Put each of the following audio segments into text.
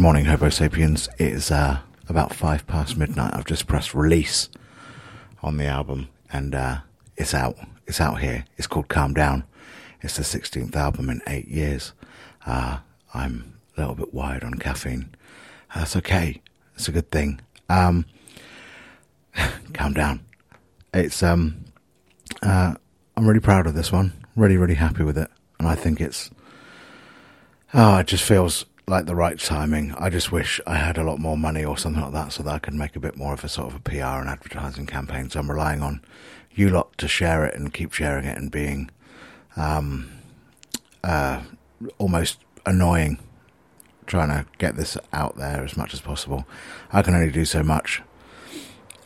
Good morning, Homo sapiens. It is uh, about five past midnight. I've just pressed release on the album, and uh, it's out. It's out here. It's called Calm Down. It's the 16th album in eight years. Uh, I'm a little bit wired on caffeine. That's okay. It's a good thing. Um, calm down. It's um, uh, I'm really proud of this one. Really, really happy with it, and I think it's. Oh, it just feels like the right timing. I just wish I had a lot more money or something like that so that I could make a bit more of a sort of a PR and advertising campaign. So I'm relying on you lot to share it and keep sharing it and being um, uh, almost annoying trying to get this out there as much as possible. I can only do so much,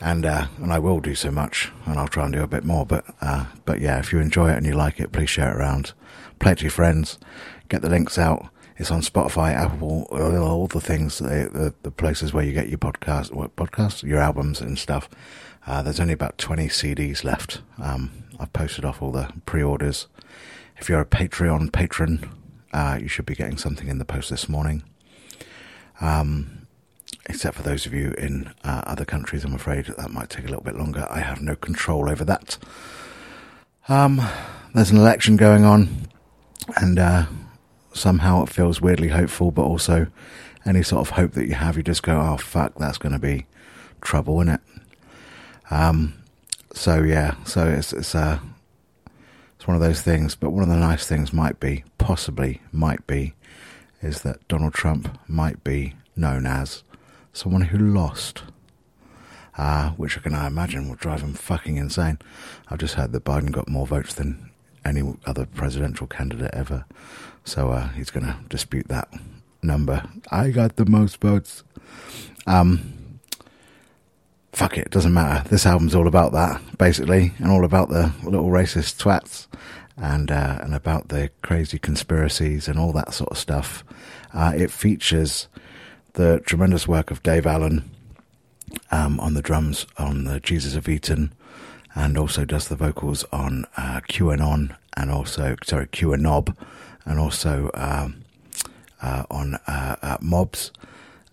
and uh, and I will do so much, and I'll try and do a bit more. But uh, but yeah, if you enjoy it and you like it, please share it around, play it to your friends, get the links out. It's on Spotify, Apple, all the things, the, the, places where you get your podcast, podcasts, your albums and stuff. Uh, there's only about 20 CDs left. Um, I've posted off all the pre-orders. If you're a Patreon patron, uh, you should be getting something in the post this morning. Um, except for those of you in uh, other countries, I'm afraid that might take a little bit longer. I have no control over that. Um, there's an election going on, and uh, somehow it feels weirdly hopeful, but also any sort of hope that you have, you just go, oh fuck, that's going to be trouble, isn't it? Um, so yeah, so it's it's uh, it's one of those things. But one of the nice things might be, possibly might be, is that Donald Trump might be known as someone who lost. Uh, which I can imagine will drive him fucking insane. I've just heard that Biden got more votes than any other presidential candidate ever. So uh, he's going to dispute that number. I got the most votes. Um, fuck it, doesn't matter. This album's all about that, basically, and all about the little racist twats and uh, and about the crazy conspiracies and all that sort of stuff. Uh, it features the tremendous work of Dave Allen um, on the drums on the Jesus of Eton, and also does the vocals on uh, QAnon and also sorry QAnob and also um, uh, on uh, uh, Mobs,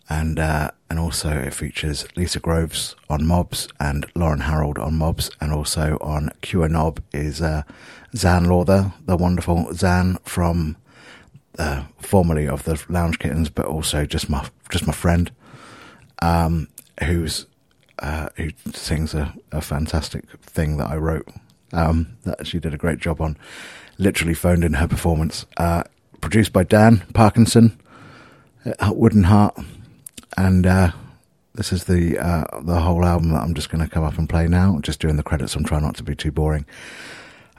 and uh, and also it features Lisa Groves on Mobs and Lauren Harold on Mobs, and also on QAnob is uh, Zan Lawther, the wonderful Zan from formerly of the Lounge Kittens, but also just my just my friend, um, who's who sings a, a fantastic thing that I wrote um, that she did a great job on literally phoned in her performance. Uh, produced by Dan Parkinson at Wooden Heart, and uh, this is the uh, the whole album that I'm just going to come up and play now. Just doing the credits. I'm trying not to be too boring.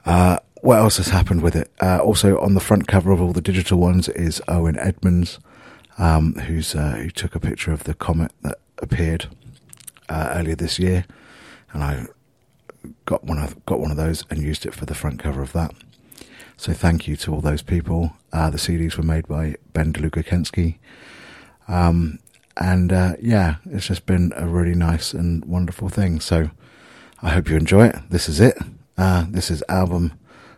Uh, what else has happened with it? Uh, also on the front cover of all the digital ones is Owen Edmonds, um, who's uh, who took a picture of the comet that appeared earlier this year, and I got one of got one of those and used it for the front cover of that. So thank you to all those people. Uh, the CDs were made by Ben DeLuca Kensky. Um, and uh, yeah, it's just been a really nice and wonderful thing. So I hope you enjoy it. This is it. Uh, this is album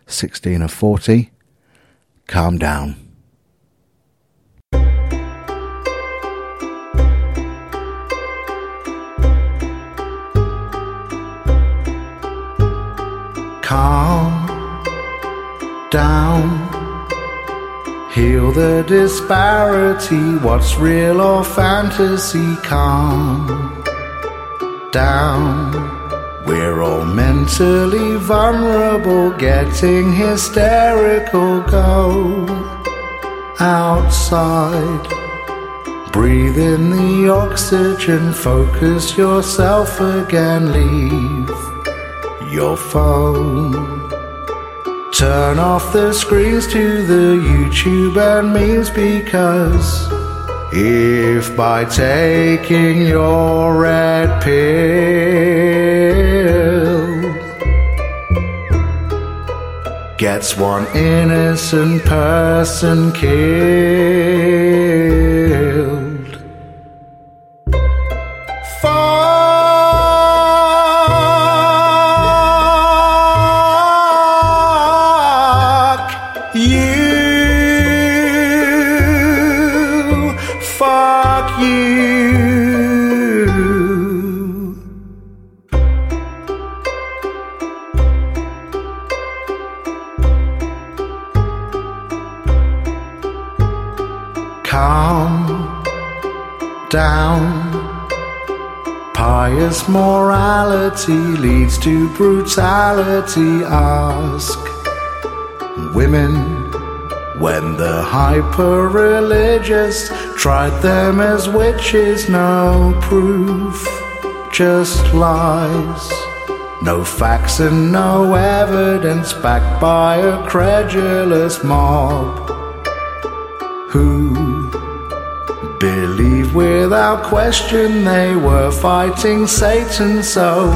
16 of 40. Calm down. Calm down. Heal the disparity, what's real or fantasy, calm down. We're all mentally vulnerable, getting hysterical. Go outside, breathe in the oxygen, focus yourself again, leave your phone. Turn off the screens to the YouTube and memes because if by taking your red pill gets one innocent person killed. Pious morality leads to brutality. Ask women when the hyper religious tried them as witches. No proof, just lies. No facts and no evidence backed by a credulous mob who believe without question they were fighting Satan. So,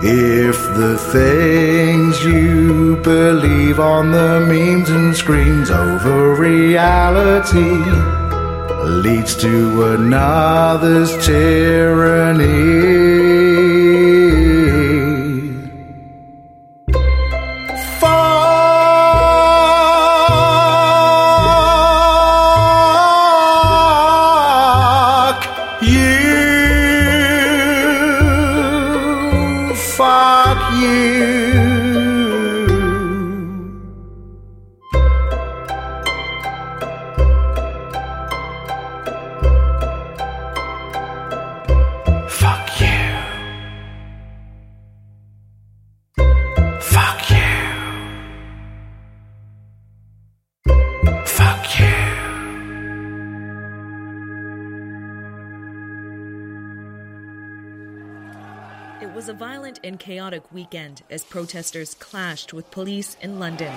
if the things you believe on the memes and screens over reality leads to another's tyranny. And chaotic weekend as protesters clashed with police in London.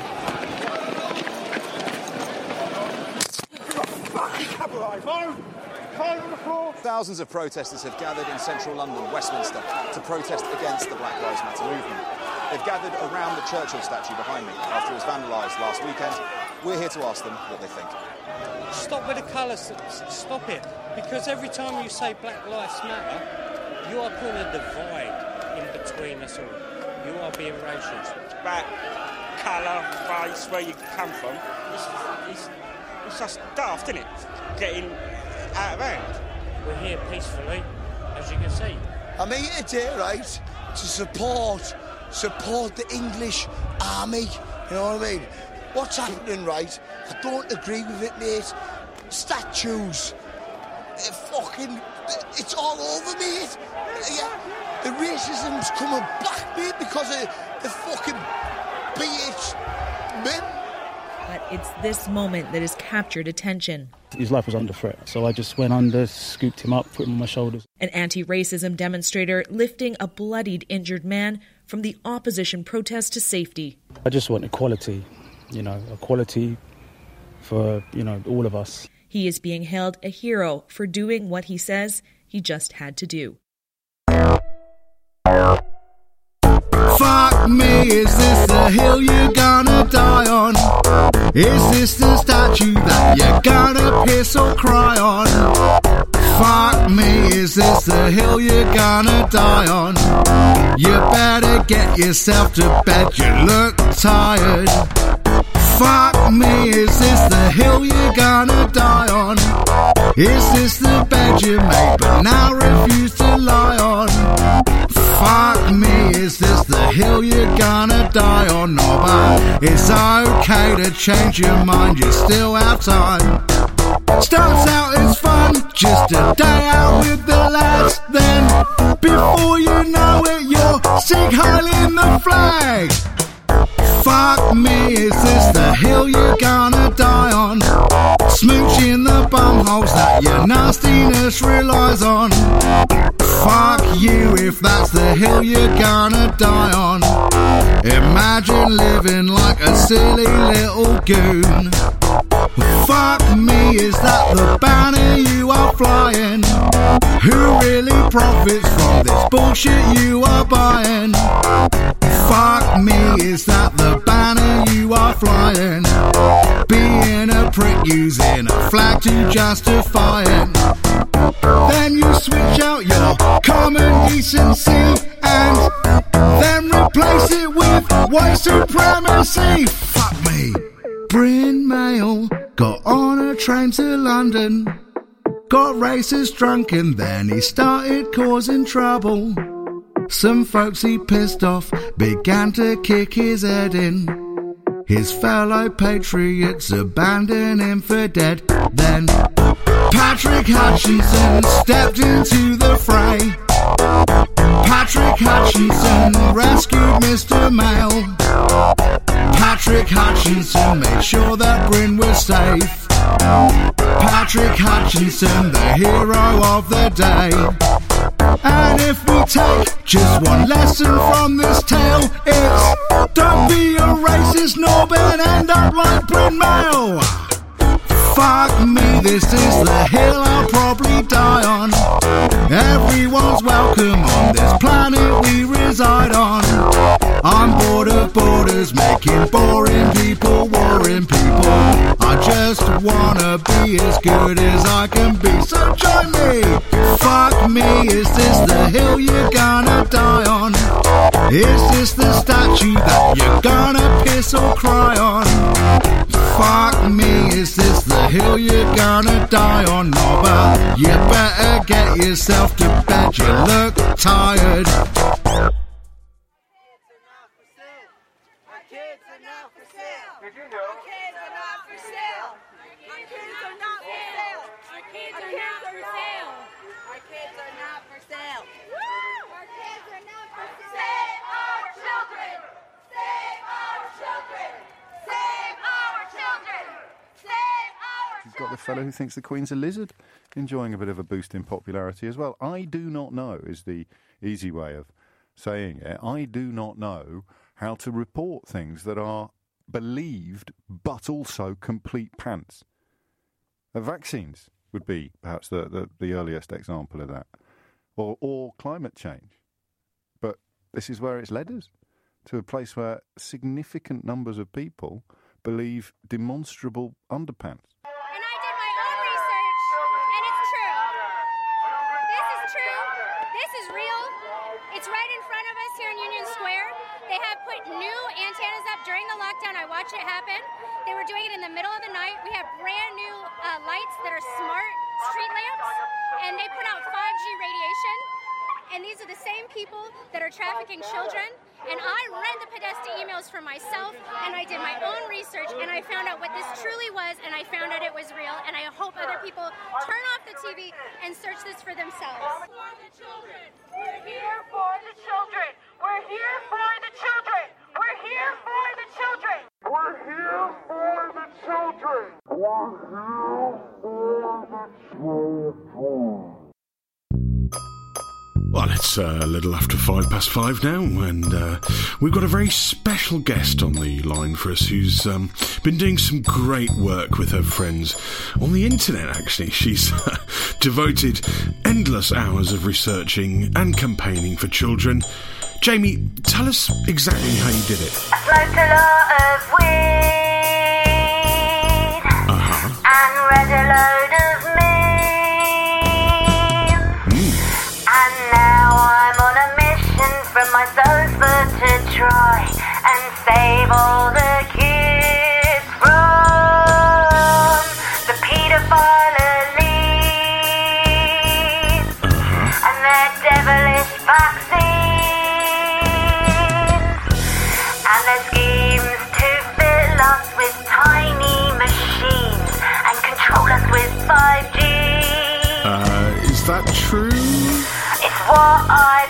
Thousands of protesters have gathered in central London, Westminster, to protest against the Black Lives Matter movement. They've gathered around the Churchill statue behind me after it was vandalised last weekend. We're here to ask them what they think. Stop with the colours. Stop it. Because every time you say Black Lives Matter, you are putting a divide in between us all. You are being racist. about colour, race, where you come from. It's, it's, it's just daft, isn't it? Getting out of hand. We're here peacefully, as you can see. I'm here today, right, to support support the English army. You know what I mean? What's happening, right? I don't agree with it, mate. Statues, it fucking, it's all over, mate. Yeah, the racism's coming back, mate, because of the fucking BH men. But it's this moment that has captured attention. His life was under threat, so I just went under, scooped him up, put him on my shoulders. An anti racism demonstrator lifting a bloodied, injured man from the opposition protest to safety. I just want equality, you know, equality for, you know, all of us. He is being hailed a hero for doing what he says he just had to do. Me, is this the hill you're gonna die on? Is this the statue that you're gonna piss or cry on? Fuck me, is this the hill you're gonna die on? You better get yourself to bed, you look tired. Fuck me, is this the hill you're gonna die on? Is this the bed you made but now refuse to lie on? Fuck me, is this the hill you're gonna die on? No, but it's okay to change your mind, you still have time. Starts out as fun, just a day out with the lads. Then, before you know it, you're sick hailing the flag. Fuck me, is this the hill you're gonna die on? Smooching the bum holes that your nastiness relies on. Fuck you if that's the hill you're gonna die on. Imagine living like a silly little goon. Fuck me, is that the banner you are flying? Who really profits from this bullshit you are buying? Fuck me, is that the banner you are flying? Being a prick using a flag to justify it. Then you switch out your common decency and then replace it with white supremacy. Fuck me. Bryn Male got on a train to London, got racist drunk, and then he started causing trouble. Some folks he pissed off began to kick his head in. His fellow patriots abandoned him for dead. Then Patrick Hutchinson stepped into the fray. Patrick Hutchinson rescued Mr. Male. Patrick Hutchinson made sure that Bryn was safe. Patrick Hutchinson, the hero of the day. And if we take just one lesson from this tale, it's don't be a racist and end up like Bryn. Fuck me, this is the hill I'll probably die on. Everyone's welcome on this planet we reside on. I'm bored of borders, making boring people warring people. I just wanna be as good as I can be, so join me. Fuck me, is this the hill you're gonna die on? Is this the statue that you're gonna piss or cry on? Fuck me, is this the hill you're gonna die on? No, but you better get yourself to bed, you look tired. You've got the fellow who thinks the Queen's a lizard, enjoying a bit of a boost in popularity as well. I do not know, is the easy way of saying it. I do not know how to report things that are believed but also complete pants. Uh, vaccines would be perhaps the, the, the earliest example of that, or, or climate change. But this is where it's led us to a place where significant numbers of people believe demonstrable underpants. And I did my own research, and it's true. This is true. This is real. It's right in front of us here in Union Square. They have put new antennas up during the lockdown. I watched it happen. They were doing it in the middle of the night. We have brand new uh, lights that are smart street lamps, and they put out 5G radiation. And these are the same people that are trafficking children. And I read the Podesta emails for myself, and I did my own research, and I found out what this truly was, and I found out it was real. And I hope other people turn off the TV and search this for themselves. We're here for the children. We're here for the children. We're here for the children. We're here for the children. We're here for the children. Well, it's a little after five past five now, and uh, we've got a very special guest on the line for us who's um, been doing some great work with her friends on the internet, actually. She's uh, devoted endless hours of researching and campaigning for children. Jamie, tell us exactly how you did it. That true? It's what I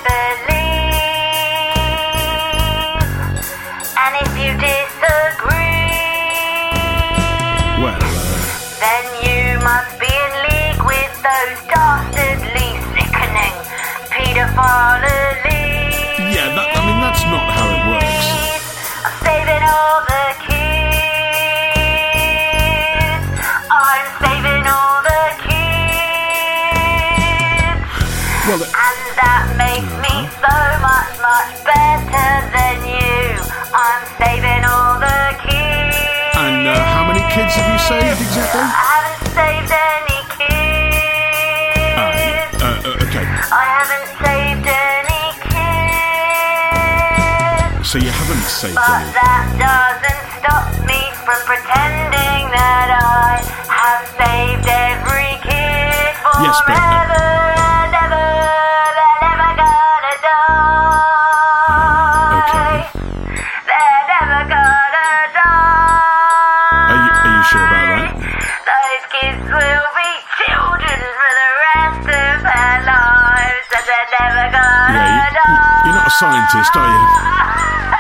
saved exactly? I haven't saved any kids. Uh, uh, uh, okay, I haven't saved any kids. so you haven't saved But any. that doesn't stop me from pretending that I have saved every kid forever. Yes, but, scientist, are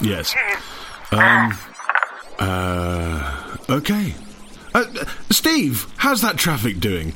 you? yes. Um. Uh. Okay. Uh, Steve, how's that traffic doing?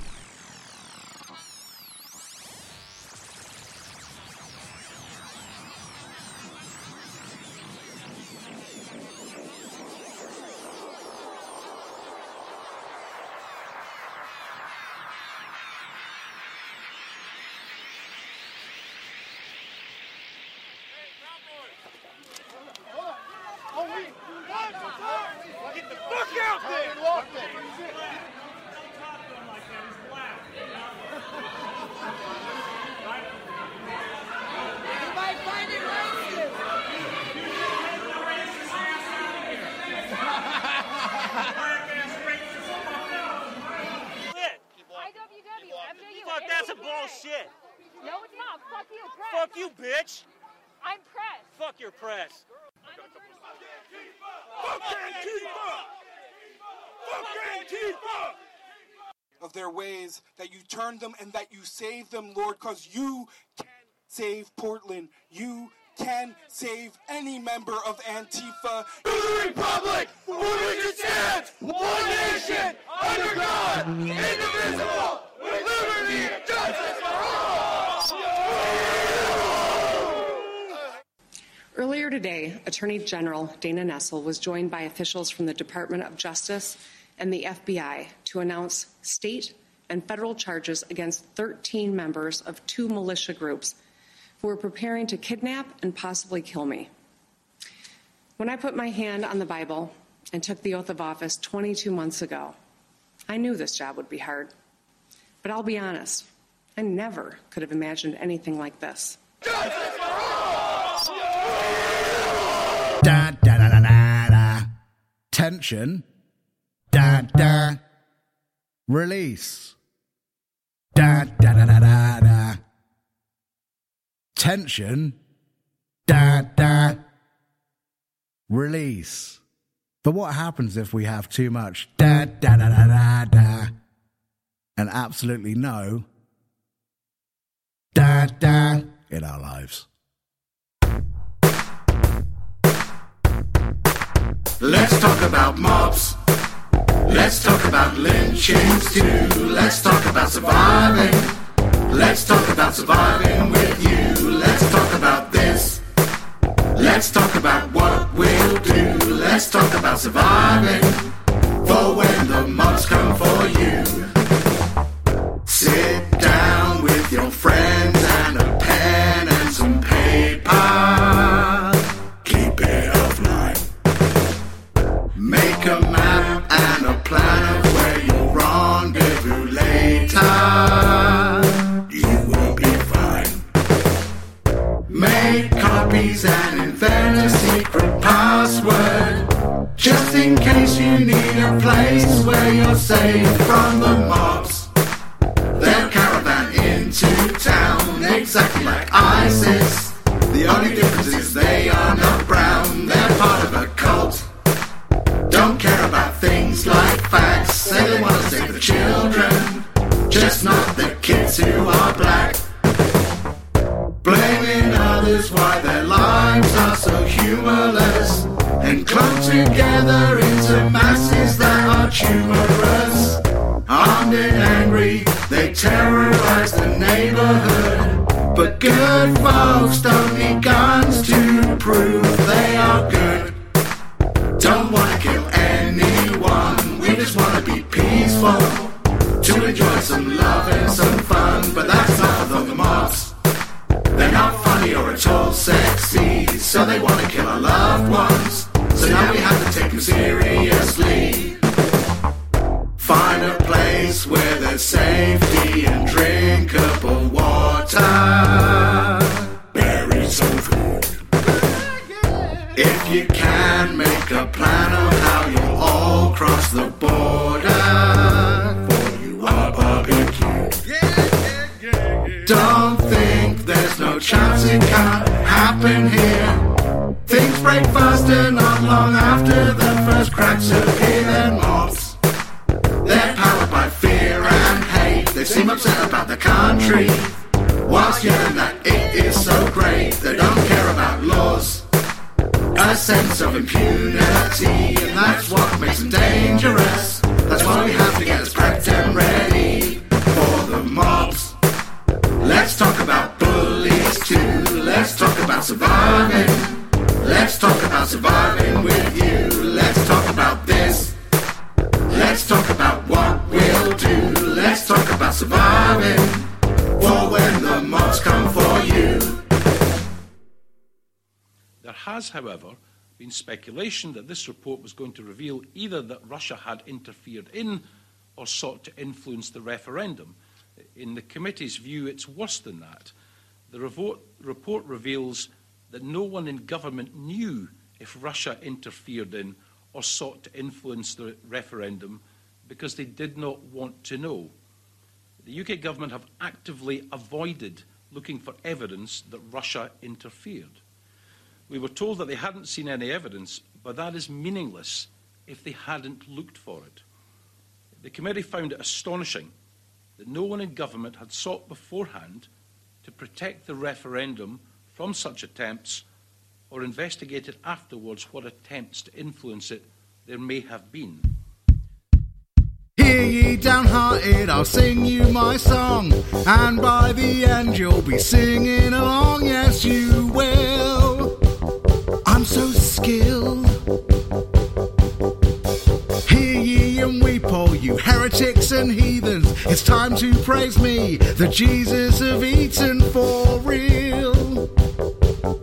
Their ways, that you turn them and that you save them, Lord, because you can save Portland. You can save any member of Antifa. To the Republic, for which it stands, one nation, under God, indivisible, with liberty and justice for all! Earlier today, Attorney General Dana Nessel was joined by officials from the Department of Justice and the FBI to announce state and federal charges against 13 members of two militia groups who were preparing to kidnap and possibly kill me. When I put my hand on the Bible and took the oath of office 22 months ago, I knew this job would be hard. But I'll be honest, I never could have imagined anything like this. Da da da da da. Tension. Da da. Release. Da da da da da da. Tension. Da da. Release. But what happens if we have too much da da da da da da and absolutely no da da in our lives? Let's talk about mobs. Let's talk about lynchings too. Let's talk about surviving. Let's talk about surviving with you. Let's talk about this. Let's talk about what we'll do. Let's talk about surviving. For when the mobs come for you. Sit down with your friends be peaceful. To enjoy some love and some fun, but that's not for the mobs. They're not funny or at all sexy, so they wanna kill our loved ones. So now we have to take them seriously. Can't happen here. Things break faster not long after the first cracks appear. They're mobs. They're powered by fear and hate. They seem upset about the country. Whilst yelling that it is so great, they don't care about laws. A sense of impunity, and that's what makes them dangerous. However, been speculation that this report was going to reveal either that Russia had interfered in or sought to influence the referendum. In the committee's view, it's worse than that. The report reveals that no one in government knew if Russia interfered in or sought to influence the referendum because they did not want to know. The UK government have actively avoided looking for evidence that Russia interfered. We were told that they hadn't seen any evidence, but that is meaningless if they hadn't looked for it. The committee found it astonishing that no one in government had sought beforehand to protect the referendum from such attempts or investigated afterwards what attempts to influence it there may have been. Hear ye downhearted, I'll sing you my song, and by the end you'll be singing along. Yes, you will. I'm so skilled. Hear ye and weep, all you heretics and heathens. It's time to praise me, the Jesus of Eton for real.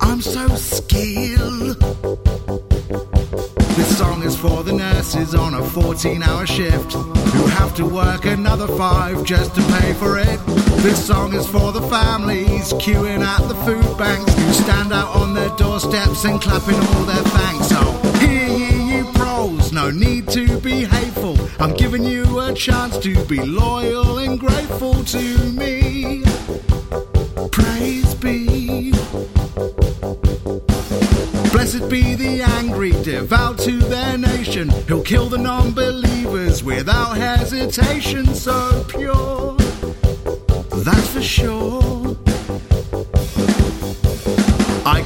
I'm so skilled. This song is for the nurses on a 14 hour shift who have to work another five just to pay for it. This song is for the families queuing at the food banks who stand out on their doorsteps and clapping all their thanks. So, hear ye, you pros, no need to be hateful. I'm giving you a chance to be loyal and grateful to me. Blessed be the angry, devout to their nation. who'll kill the non believers without hesitation. So pure, that's for sure.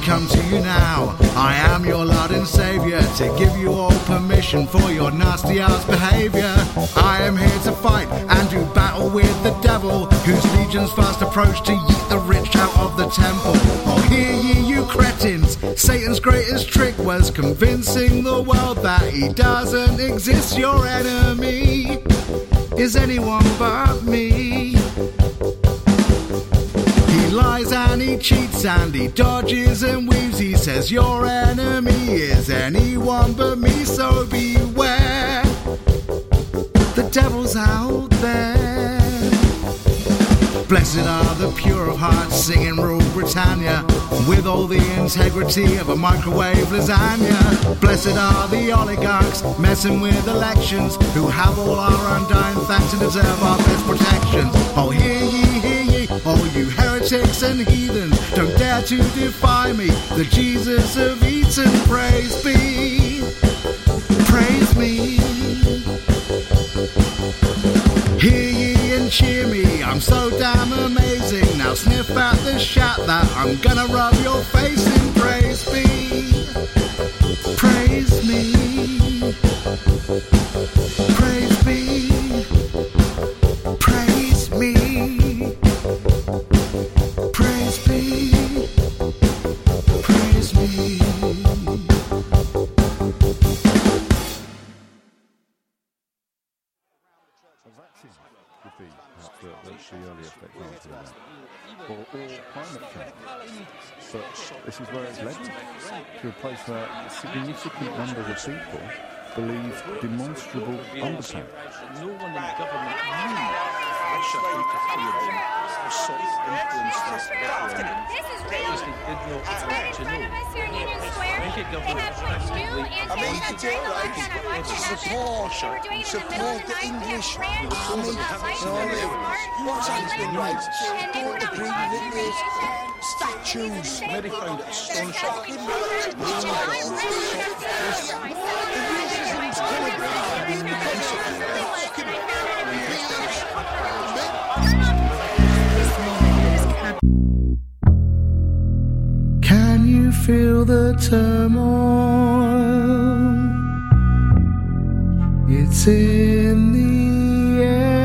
Come to you now. I am your Lord and Savior to give you all permission for your nasty ass behavior. I am here to fight and do battle with the devil, whose legions fast approach to yeet the rich out of the temple. Oh, hear ye, you cretins! Satan's greatest trick was convincing the world that he doesn't exist. Your enemy is anyone but me. He dodges and weaves. He says your enemy is anyone but me, so beware. The devil's out there. Blessed are the pure of heart singing rule Britannia with all the integrity of a microwave lasagna. Blessed are the oligarchs messing with elections who have all our undying thanks and deserve our best protections. Oh, hear ye, hear ye, all you heretics and heathens, don't dare to defy me. The Jesus of Eton, praise be, praise me. Hear ye and cheer me, I'm so damn amazing. Now sniff out the shot that I'm gonna rub your face in. Praise be, praise me, to a uh, significant numbers of people believe demonstrable undercount. No one in government knew Russia interfered in or sought to influence this referendum because they did not want to know. The UK government actively I mean, to do right, to support, support the English army. You know what I mean? What's happening, right? Don't agree with it, mate. Statues. Mary found it astonishing. Can you feel the turmoil? It's in the air.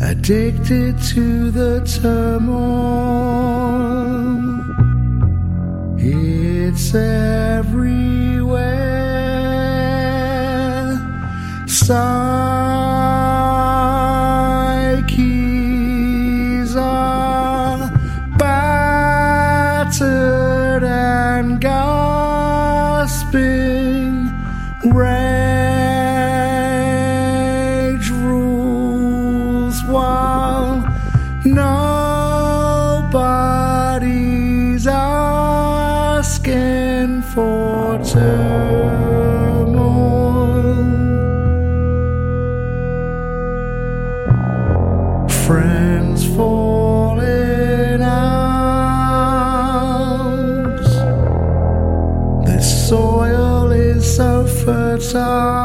Addicted to the turmoil. It's everywhere. Asking for turmoil. Friends falling out. This soil is so fertile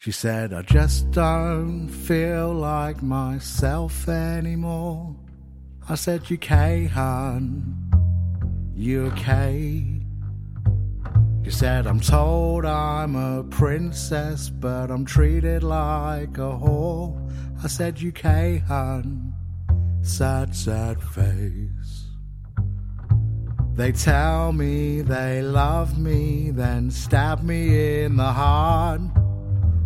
She said, I just don't feel like myself anymore. I said, You okay, hun? You okay? She said, I'm told I'm a princess, but I'm treated like a whore. I said, You okay, hun? Sad, sad face. They tell me they love me, then stab me in the heart.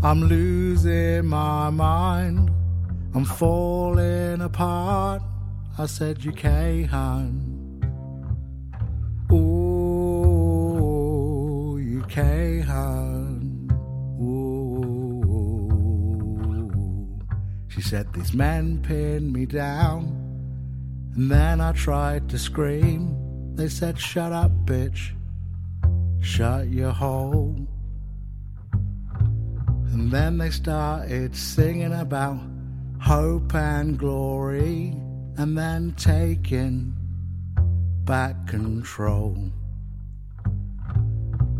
I'm losing my mind. I'm falling apart. I said, You hun? Oh, you hun? Ooh. She said, this man pinned me down. And then I tried to scream. They said, Shut up, bitch. Shut your hole. And then they started singing about hope and glory, and then taking back control.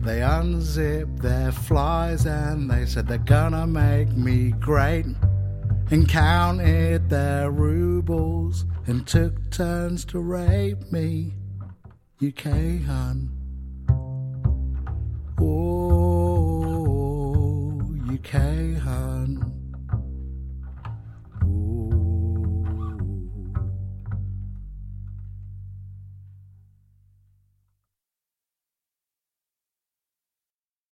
They unzipped their flies and they said they're gonna make me great. And counted their rubles and took turns to rape me. UK, hun. Oh, Cahan.